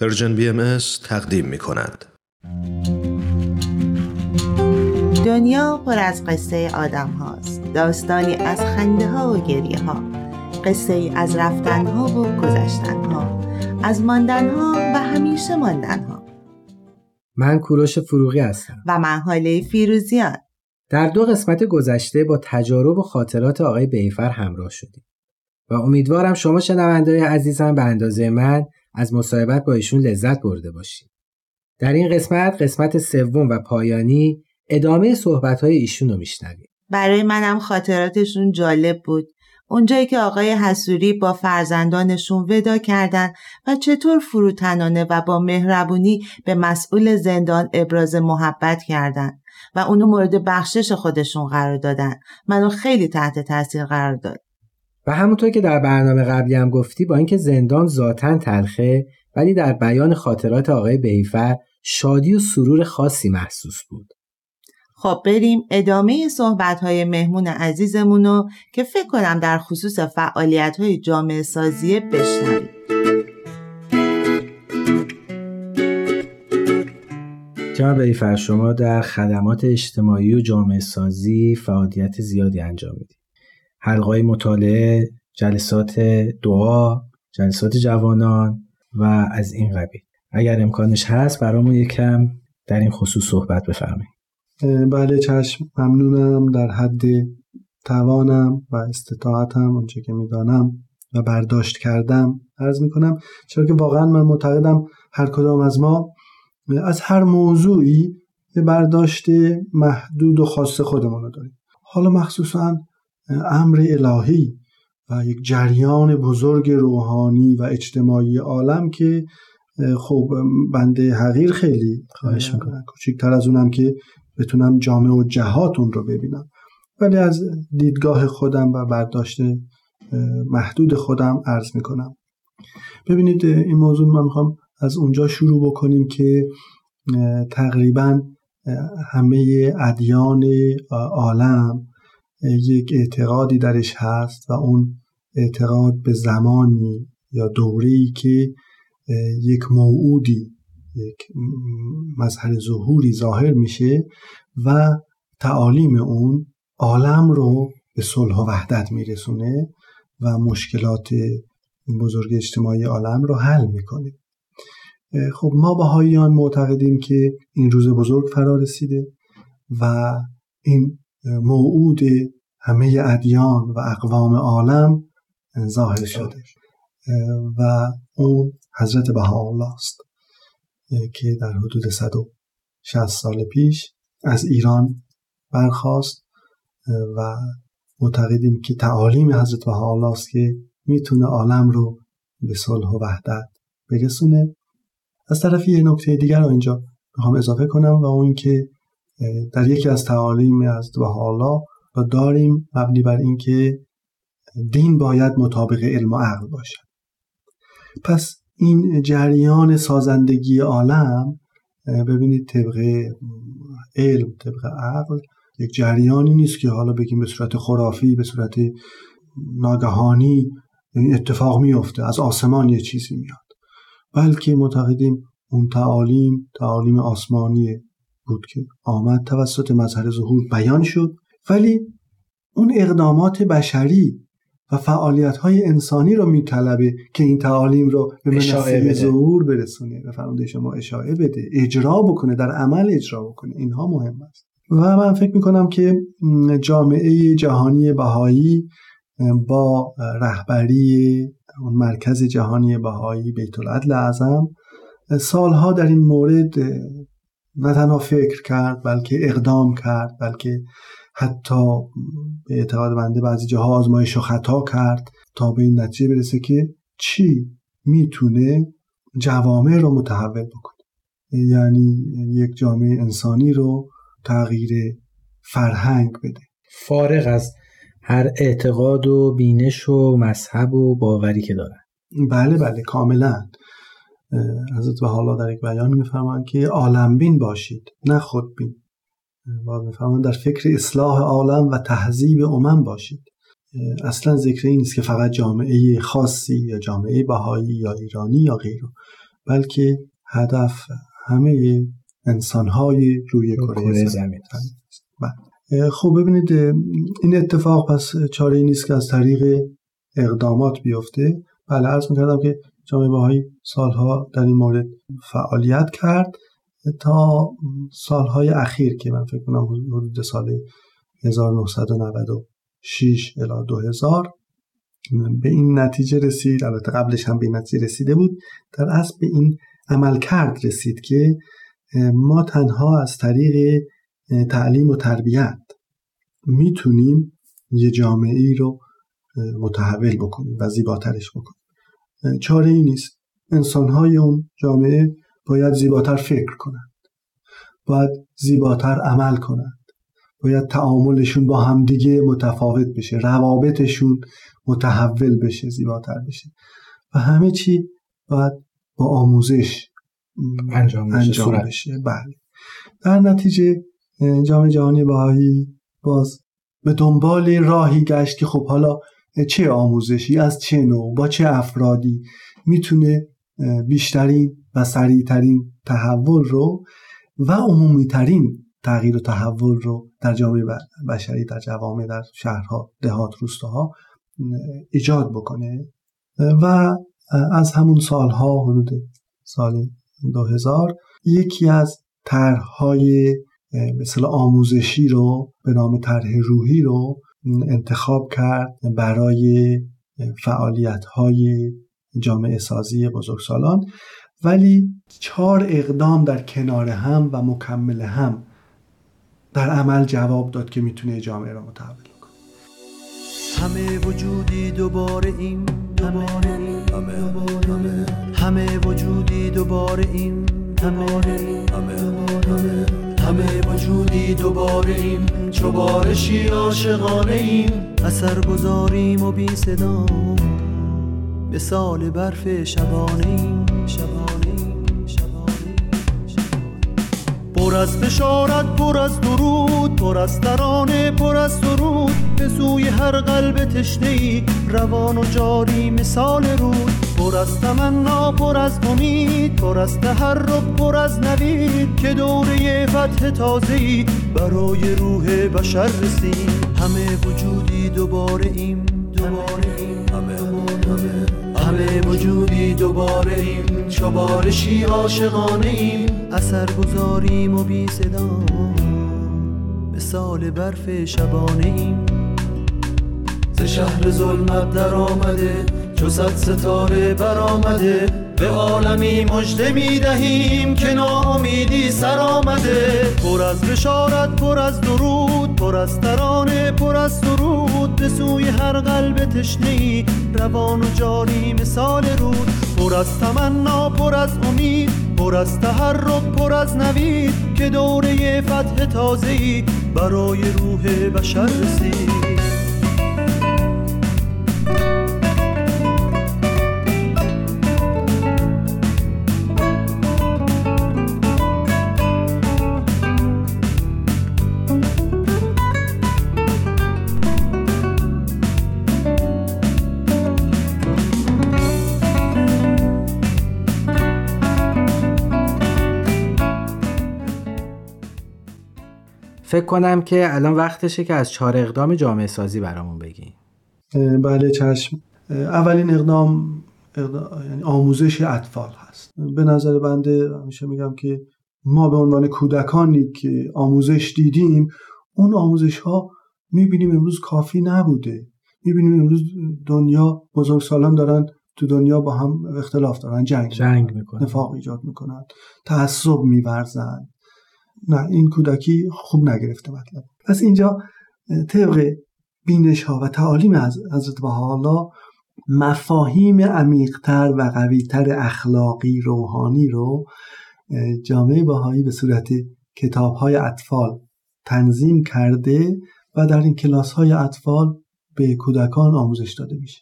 Persian BMS تقدیم می کند. دنیا پر از قصه آدم هاست. داستانی از خنده ها و گریه ها قصه ای از رفتن ها و گذشتن ها از ماندن ها و همیشه ماندن ها من کوروش فروغی هستم. و من هاله فیروزیان. در دو قسمت گذشته با تجارب و خاطرات آقای بیفر همراه شدیم. و امیدوارم شما شنوندای عزیزم به اندازه من از مصاحبت با ایشون لذت برده باشید. در این قسمت قسمت سوم و پایانی ادامه صحبت های ایشون رو میشنویم. برای منم خاطراتشون جالب بود. اونجایی که آقای حسوری با فرزندانشون ودا کردند و چطور فروتنانه و با مهربونی به مسئول زندان ابراز محبت کردند و اونو مورد بخشش خودشون قرار دادن. منو خیلی تحت تاثیر قرار داد. و همونطور که در برنامه قبلی هم گفتی با اینکه زندان ذاتا تلخه ولی در بیان خاطرات آقای بیفر شادی و سرور خاصی محسوس بود. خب بریم ادامه صحبت های مهمون عزیزمونو که فکر کنم در خصوص فعالیت های جامعه سازی بشنویم. جناب بیفر شما در خدمات اجتماعی و جامعه سازی فعالیت زیادی انجام می‌دید. حلقای مطالعه، جلسات دعا، جلسات جوانان و از این قبیل. اگر امکانش هست برامون یکم در این خصوص صحبت بفرمایید. بله چشم ممنونم در حد توانم و استطاعتم اونچه که می‌دانم و برداشت کردم عرض می‌کنم چرا که واقعا من معتقدم هر کدام از ما از هر موضوعی یه برداشت محدود و خاص خودمون رو داریم حالا مخصوصا امر الهی و یک جریان بزرگ روحانی و اجتماعی عالم که خب بنده حقیر خیلی خواهش می‌کنم. کوچکتر از اونم که بتونم جامعه و جهات اون رو ببینم. ولی از دیدگاه خودم و برداشت محدود خودم عرض می‌کنم. ببینید این موضوع من می‌خوام از اونجا شروع بکنیم که تقریبا همه ادیان عالم یک اعتقادی درش هست و اون اعتقاد به زمانی یا دوره‌ای که یک موعودی یک مظهر ظهوری ظاهر میشه و تعالیم اون عالم رو به صلح و وحدت میرسونه و مشکلات بزرگ اجتماعی عالم رو حل می‌کنه. خب ما بهاییان معتقدیم که این روز بزرگ فرا رسیده و این موعود همه ادیان و اقوام عالم ظاهر شده. و اون حضرت بهاءالله است که در حدود 160 سال پیش از ایران برخواست و معتقدیم که تعالیم حضرت بهاءالله است که می‌تونه عالم رو به صلح و وحدت برسونه. از طرف یه نکته دیگر رو اینجا می‌خوام اضافه کنم و اون که در یکی از تعالیم از حالا و داریم مبنی بر اینکه دین باید مطابق علم و عقل باشد. پس این جریان سازندگی عالم ببینید طبق علم طبق عقل یک جریانی نیست که حالا بگیم به صورت خرافی به صورت ناگهانی اتفاق میفته از آسمان یه چیزی میاد. بلکه معتقدیم اون تعالیم تعالیم آسمانی بود که آمد توسط مظهر ظهور بیان شد ولی اون اقدامات بشری و فعالیت های انسانی رو میطلبه که این تعالیم رو به منصه ظهور برسونه و فرمانده شما اشاعه بده اجرا بکنه در عمل اجرا بکنه. اینها مهم است. و من فکر می‌کنم که جامعه جهانی بهایی با رهبری اون مرکز جهانی بهایی بیت العدل اعظم سالها در این مورد نه تنها فکر کرد بلکه اقدام کرد بلکه حتی به اعتقاد بنده بعضی جاها آزمایش و خطا کرد تا به این نتیجه برسه که چی می‌تونه جوامع رو متحول بکنه. یعنی یک جامعه انسانی رو تغییر فرهنگ بده. فارغ از هر اعتقاد و بینش و مذهب و باوری که دارن. بله بله کاملا. حضرت حالا در یک بیان میفرمایند که عالمبین باشید نه خودبین و میفرمایند در فکر اصلاح عالم و تهذیب امم باشید. اصلا ذکر این نیست که فقط جامعه خاصی یا جامعه بهایی یا ایرانی یا غیره بلکه هدف همه انسانهای روی کره زمین. بله. خب ببینید این اتفاق پس چاره ای نیست که از طریق اقدامات بیفته. بله عرض می‌کردم که جامعه باهایی سالها در این مورد فعالیت کرد تا سالهای اخیر که من فکر کنم حدود سال 1996 الی 2000 به این نتیجه رسید. البته قبلش هم به این نتیجه رسیده بود. در اصل به این عمل کرد رسید که ما تنها از طریق تعلیم و تربیت می‌تونیم یه جامعه ای رو متحول بکنیم و زیباترش بکنیم. چاره ای نیست. انسانهای اون جامعه باید زیباتر فکر کنند. باید زیباتر عمل کنند. باید تعاملشون با همدیگه متفاوت بشه روابطشون متحول بشه زیباتر بشه. و همه چی باید با آموزش انجام, انجام بشه. بله. در نتیجه جامعه جهانی بهایی باز به دنبال راهی گشت که خب حالا چه آموزشی از چه نوع با چه افرادی می‌تونه بیشترین و سریعترین تحول رو و عمومیترین تغییر و تحول رو در جامعه بشری در جوامع در شهرها دهات روستاها ایجاد بکنه. و از همون سالها حدود سال 2000 یکی از طرحهای مثل آموزشی رو به نام طرح روحی رو انتخاب کرد برای فعالیت های جامعه سازی بزرگسالان ولی چهار اقدام در کنار هم و مکمل هم در عمل جواب داد که می‌تونه جامعه را متحول کنه همه وجودی دوباره این دوباره این همه. همه وجودی دوباره این این همه. همه وجودی دوباره این چو بارشی عاشقانه این اثر گذاریم و بی صدا سال برف شبانه این پر از بشارت پر از درود پر از ترانه پر از سرود. به سوی هر قلب تشنه ای روان و جاری مثال رود. پر از تمنا پر از امید پر از تحرک پر از نوید که دوره فتح تازه ای برای روح بشر رسید. همه وجودی دوباره ایم دوباره ایم. همه همه همه. وجودی دوباره ایم. چوبارشی عاشقانه ایم. اثر گذاریم و بی صدا مثال برف شبانه ایم. ز شهر ظلمت در آمده چو صد ستاره برآمده به عالمی مژده می دهیم که ناامیدی سر آمده. پر از بشارت پر از درود پر از ترانه پر از سرود به سوی هر قلب تشنه روان و جاری مثال رود. پر از تمنا پر از امید پر از تحرک پر از نوید که دوره فتح تازه برای روح بشر رسید. فکر کنم که الان وقتشه که از چهار اقدام جامعه سازی برامون بگین بله چشم. اولین اقدام, یعنی آموزش اطفال هست. به نظر بنده همیشه میگم که ما به عنوان کودکانی که آموزش دیدیم اون آموزش ها می‌بینیم امروز کافی نبوده. می‌بینیم امروز دنیا بزرگسالان دارن تو دنیا با هم اختلاف دارن جنگ, جنگ می‌کنن. نفاق ایجاد می‌کنن تعصب میورزن. نه این کودکی خوب نگرفته مطلب. پس اینجا طبق بینش ها و تعالیم از حضرت حالا مفاهیم عمیقتر و قویتر اخلاقی روحانی رو جامعه باهایی به صورت کتاب های اطفال تنظیم کرده و در این کلاس های اطفال به کودکان آموزش داده میشه.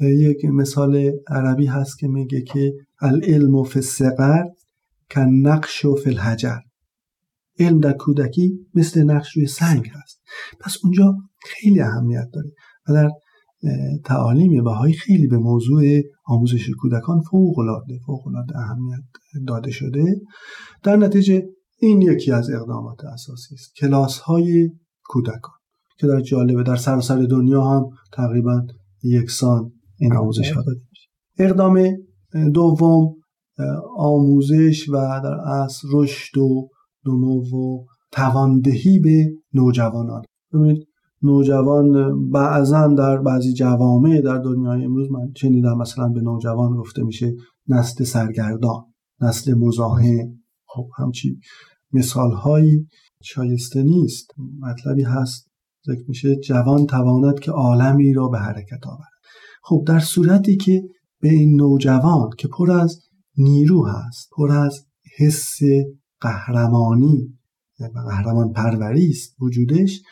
یک مثال عربی هست که میگه که العلم فی الصغر کن نقش و فی الحجر. علم در کودکی مثل نقش روی سنگ هست. پس اونجا خیلی اهمیت داره و در تعالیم بهایی خیلی به موضوع آموزش کودکان فوق العاده فوق العاده اهمیت داده شده. در نتیجه این یکی از اقدامات اساسی است کلاس های کودکان که در جالبه در سراسر دنیا هم تقریبا یکسان این آموزش ها داده میشه. اقدام دوم آموزش و در اصل رشد و نمو و تواندهی به نوجوانان. ببینید نوجوان بعضا در بعضی جوامع در دنیای امروز من شنیدم مثلا به نوجوان گفته میشه نسل سرگردان نسل مزاحم. خب همچی مثال هایی شایسته نیست. مطلبی هست ذکر میشه جوان تواند که عالمی را به حرکت آورد. خب در صورتی که به این نوجوان که پر از نیرو هست پر از حس قهرمانی و قهرمان پروری است وجودش.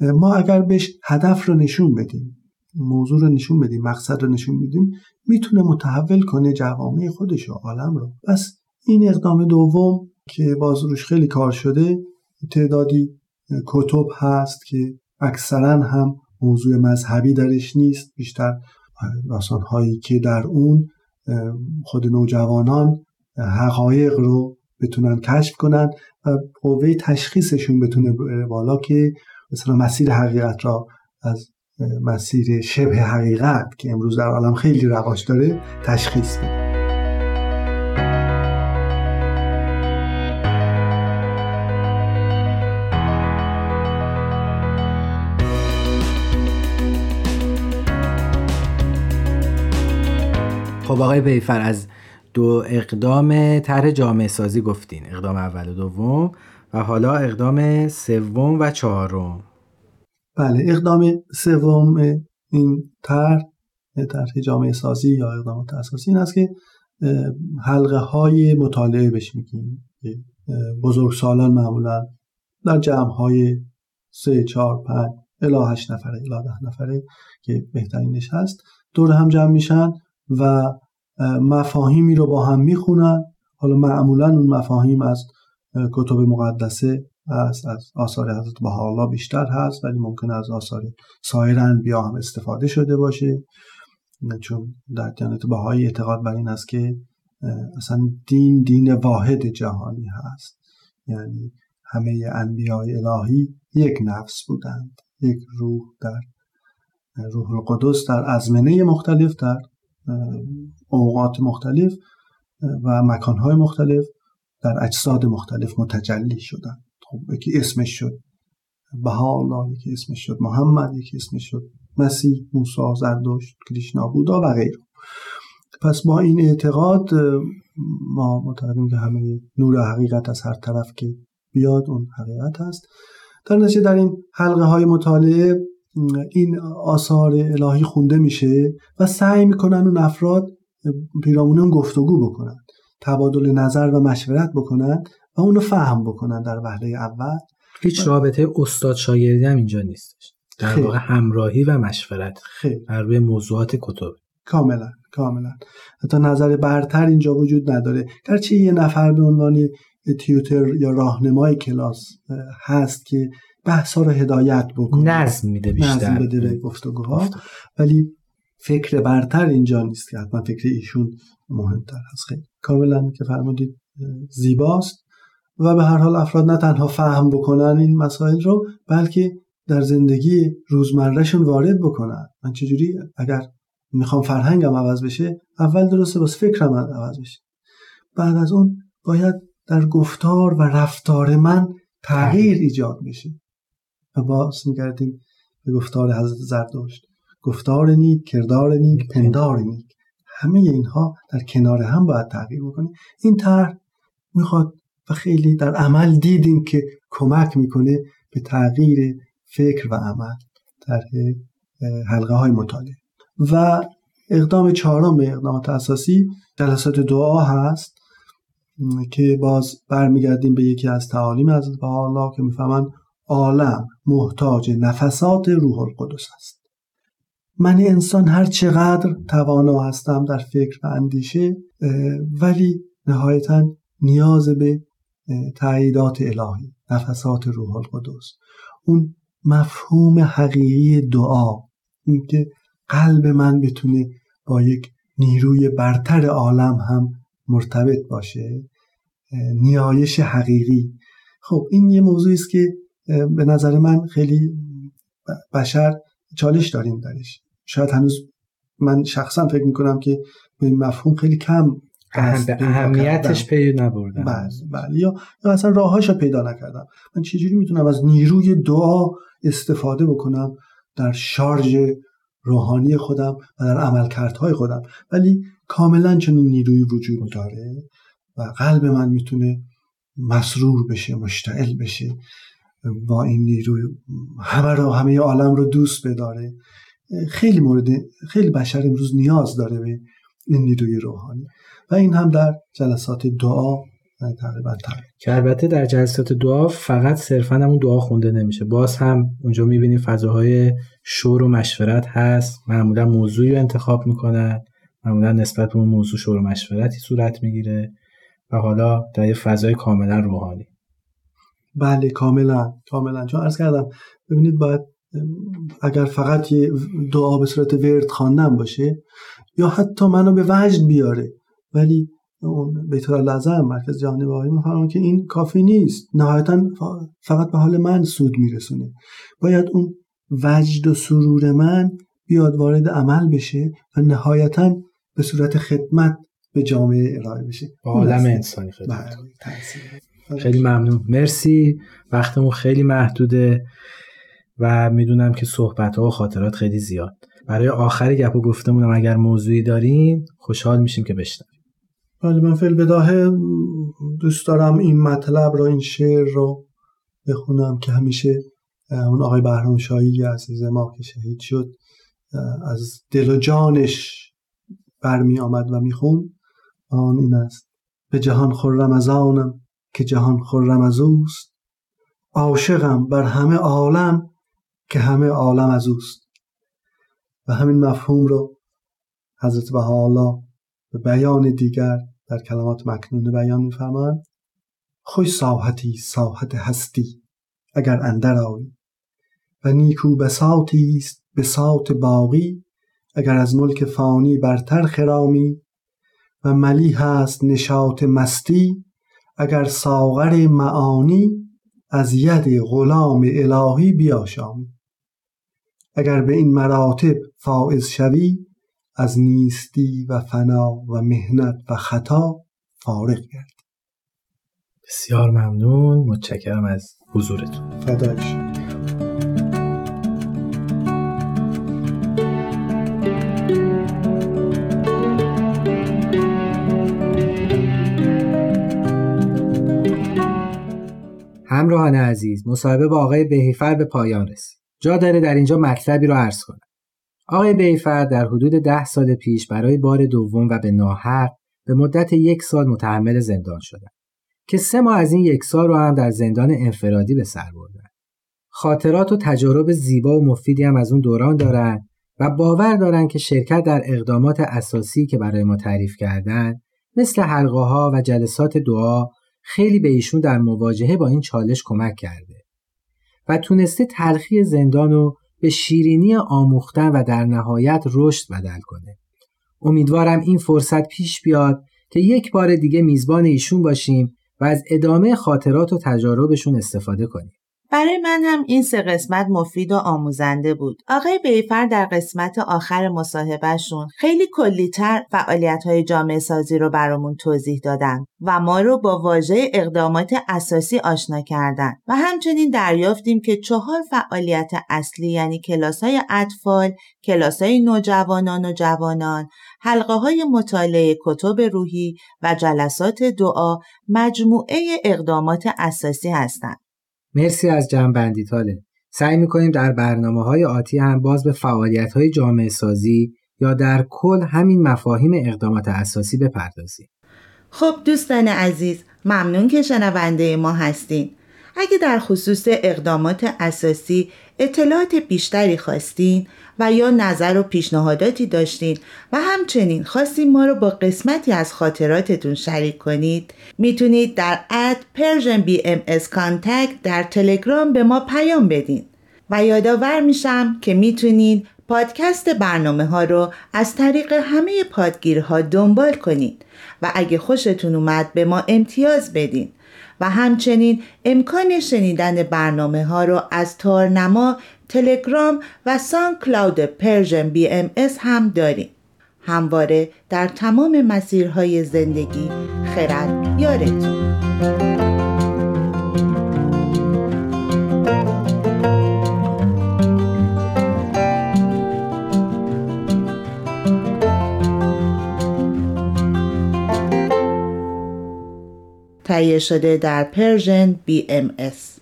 ما اگر بهش هدف رو نشون بدیم موضوع رو نشون بدیم مقصد رو نشون بدیم می‌تونه متحول کنه جوامع خودش و عالم رو. پس این اقدام دوم که باز روش خیلی کار شده تعدادی کتب هست که اکثرا هم موضوع مذهبی درش نیست بیشتر داستان که در اون خود نوجوانان حقایق رو بتونن کشف کنن و قوه تشخیصشون بتونه بالا که مثلا مسیر حقیقت را از مسیر شبه حقیقت که امروز در عالم خیلی رواج داره تشخیص بده. خب آقای بیفر از دو اقدام طرح جامعه سازی گفتین اقدام اول و دوم و حالا اقدام سوم و چهارم. بله اقدام سوم این طرح طرح جامعه سازی یا اقدامات اساسی این است که حلقه های مطالعه بهش میگیم. بزرگ سالان معمولا در جمع های سه چهار پنج الا هشت نفره الا ده نفره که بهترینش هست دور هم جمع میشن و مفاهیمی رو با هم می‌خونن. حالا معمولا اون مفاهیم از کتب مقدسه است از آثار حضرت بهاءالله بیشتر هست ولی ممکن از آثار سایر انبیا هم استفاده شده باشه. چون در دیانت بهایی اعتقاد بر این است که اصلا دین دین واحد جهانی هست. یعنی همه انبیاء الهی یک نفس بودند یک روح در روح القدس در ازمنه مختلف در اوقات مختلف و مکانهای مختلف در اجساد مختلف متجلی شدن. خب یکی اسمش شد بهاءالله یکی اسمش شد محمد یکی اسمش شد مسیح موسی زردشت کریشنا بودا و غیره. پس با این اعتقاد ما معتقدیم که همه نور حقیقت از هر طرف که بیاد اون حقیقت هست. در نتیجه در این حلقه های مطالعه این آثار الهی خونده میشه و سعی می‌کنن اون افراد پیرامون گفتگو بکنن تبادل نظر و مشورت بکنن و اونو فهم بکنن در وهله اول. هیچ رابطه استاد شاگردی هم اینجا نیستش. در واقع همراهی و مشورت بر روی موضوعات کتب. کاملا کاملا. حتی نظر برتر اینجا وجود نداره. گرچه یه نفر به عنوان تیوتر یا راهنمای کلاس هست که بحثا رو هدایت بکنه. نظم میده بیشتر. نظم بده گفتگوها ولی فکر برتر اینجا نیست که حتما فکر ایشون مهمتر هست. خیلی. کاملا که فرمودید زیباست. و به هر حال افراد نه تنها فهم بکنن این مسائل رو بلکه در زندگی روزمرهشون وارد بکنن. من چجوری؟ اگر می‌خوام فرهنگم عوض بشه اول درسته باز فکرم عوض بشه. بعد از اون باید در گفتار و رفتار من تغییر. ایجاد بشه. و باز میگردیم به گفتار حضرت زردشت گفتار نیک کردار نیک پندار نیک. همه اینها در کنار هم باید تغییر بکنه این طرح می‌خواد و خیلی در عمل دیدیم که کمک می‌کنه به تغییر فکر و عمل در حلقه های مطالعه. و اقدام چهارم اقدامات اساسی جلسات دعا هست که باز برمیگردیم به یکی از تعالیم از الله که می‌فهمن عالم محتاج نفسات روح القدس است. من انسان هر چقدر توانا هستم در فکر و اندیشه ولی نهایتا نیاز به تاییدات الهی نفسات روح القدس. اون مفهوم حقیقی دعا اینکه قلب من بتونه با یک نیروی برتر عالم هم مرتبط باشه نیایش حقیقی. خب این یه موضوعی است که به نظر من خیلی بشر چالش داریم درش. شاید هنوز من شخصا فکر می‌کنم که به این مفهوم خیلی کم به اهمیتش پی نبردم. بله بله. یا یا اصلا راهاش پیدا نکردم. من چجوری می‌تونم از نیروی دعا استفاده بکنم در شارژ روحانی خودم و در عملکردهای خودم؟ ولی کاملا چنین نیروی وجود داره و قلب من می‌تونه مسرور بشه مشتعل بشه. با این نیروی همه رو همه عالم رو دوست بداره. خیلی مورد خیلی بشر امروز نیاز داره به این نیروی روحانی. و این هم در جلسات دعا تقریبا که البته در جلسات دعا فقط صرفا همون دعا خونده نمیشه. باز هم اونجا می‌بینیم فضاهای شور و مشورت هست. معمولا موضوعی رو انتخاب می‌کنن. معمولا نسبت به اون موضوع شور و مشورتی صورت می‌گیره. و حالا در یه فضای کاملا روحانی. بله کاملا کاملا. چون ارز کردم ببینید باید اگر فقط یه دعا به صورت ورد خواندن باشه یا حتی منو به وجد بیاره. ولی اون بیت لازم مرکز جهانی باهایی میفرمان که این کافی نیست. نهایتا فقط به حال من سود میرسونه. باید اون وجد و سرور من بیاد وارد عمل بشه و نهایتا به صورت خدمت به جامعه ارائه بشه. با عالم انسانی خدمت. بله، خیلی ممنون. مرسی. وقتمون خیلی محدوده و می‌دونم که صحبت ها و خاطرات خیلی زیاد. برای آخری گپ و گفتمونم اگر موضوعی دارین خوشحال میشیم که بشنویم. ولی من فیل بداهه. دوست دارم این مطلب رو این شعر رو بخونم که همیشه اون آقای بهرام شاهی عزیز ما که شهید شد از دل و جانش برمی آمد و میخون آن این است. به جهان از آنم. که جهان خرم از اوست. عاشقم بر همه عالم که همه عالم از اوست. و همین مفهوم رو حضرت بهاءالله به بیان دیگر در کلمات مکنونه بیان میفرمایند خوش ساحتی ساحت هستی اگر اندر آیی. و نیکو بساطی است بساط باقی اگر از ملک فانی برتر خرامی. و ملی هست نشاط مستی اگر ساغر معانی از ید غلام الهی بیاشامی. اگر به این مراتب فائز شوی از نیستی و فنا و مهنت و خطا فارغ گرد بسیار ممنون. متشکرم از حضورتون. فدایش همراهان عزیز مصاحبه با آقای بهیفر به پایان رسید جا داره در اینجا مکتبی رو عرض کنم آقای بیفر در حدود ده سال پیش برای بار دوم و به ناحق به مدت یک سال متحمل زندان شدند که سه ماه از این یک سال رو هم در زندان انفرادی به سر بردن. خاطرات و تجارب زیبا و مفیدی هم از اون دوران دارن و باور دارن که شرکت در اقدامات اساسی که برای ما تعریف کردن مثل حلقه ها و جلسات دعا خیلی به ایشون در مواجهه با این چالش کمک کرده و تونسته تلخی زندان رو به شیرینی آموختن و در نهایت رشد بدل کنه. امیدوارم این فرصت پیش بیاد که یک بار دیگه میزبان ایشون باشیم و از ادامه خاطرات و تجاربشون استفاده کنیم. برای من هم این سه قسمت مفید و آموزنده بود. آقای بیفر در قسمت آخر مصاحبهشون خیلی کلیتر فعالیت های جامعه سازی رو برامون توضیح دادن و ما رو با واژه اقدامات اساسی آشنا کردن و همچنین دریافتیم که چهار فعالیت اصلی یعنی کلاس های اطفال، کلاس های نوجوانان و جوانان، حلقه های مطالعه کتب روحی و جلسات دعا مجموعه اقدامات اساسی هستند. مرسی از جمع تاله. سعی می‌کنیم در برنامه های آتی هم باز به فعالیت های جامعه سازی یا در کل همین مفاهیم اقدامات اساسی بپردازیم. خب دوستان عزیز ممنون که شنونده ما هستین. اگه در خصوص اقدامات اساسی اطلاعات بیشتری خواستین و یا نظر و پیشنهاداتی داشتین و همچنین خواستین ما رو با قسمتی از خاطراتتون شریک کنید می‌تونید در at Persian BMS در تلگرام به ما پیام بدین. و یادآور میشم که می‌تونید پادکست برنامه ها رو از طریق همه پادگیرها دنبال کنید و اگه خوشتون اومد به ما امتیاز بدین. و همچنین امکان شنیدن برنامه ها رو از تارنما، تلگرام و SoundCloud Persian BMS هم داریم. همواره در تمام مسیرهای زندگی خرد یارتون. تهیه شده در پرژن BMS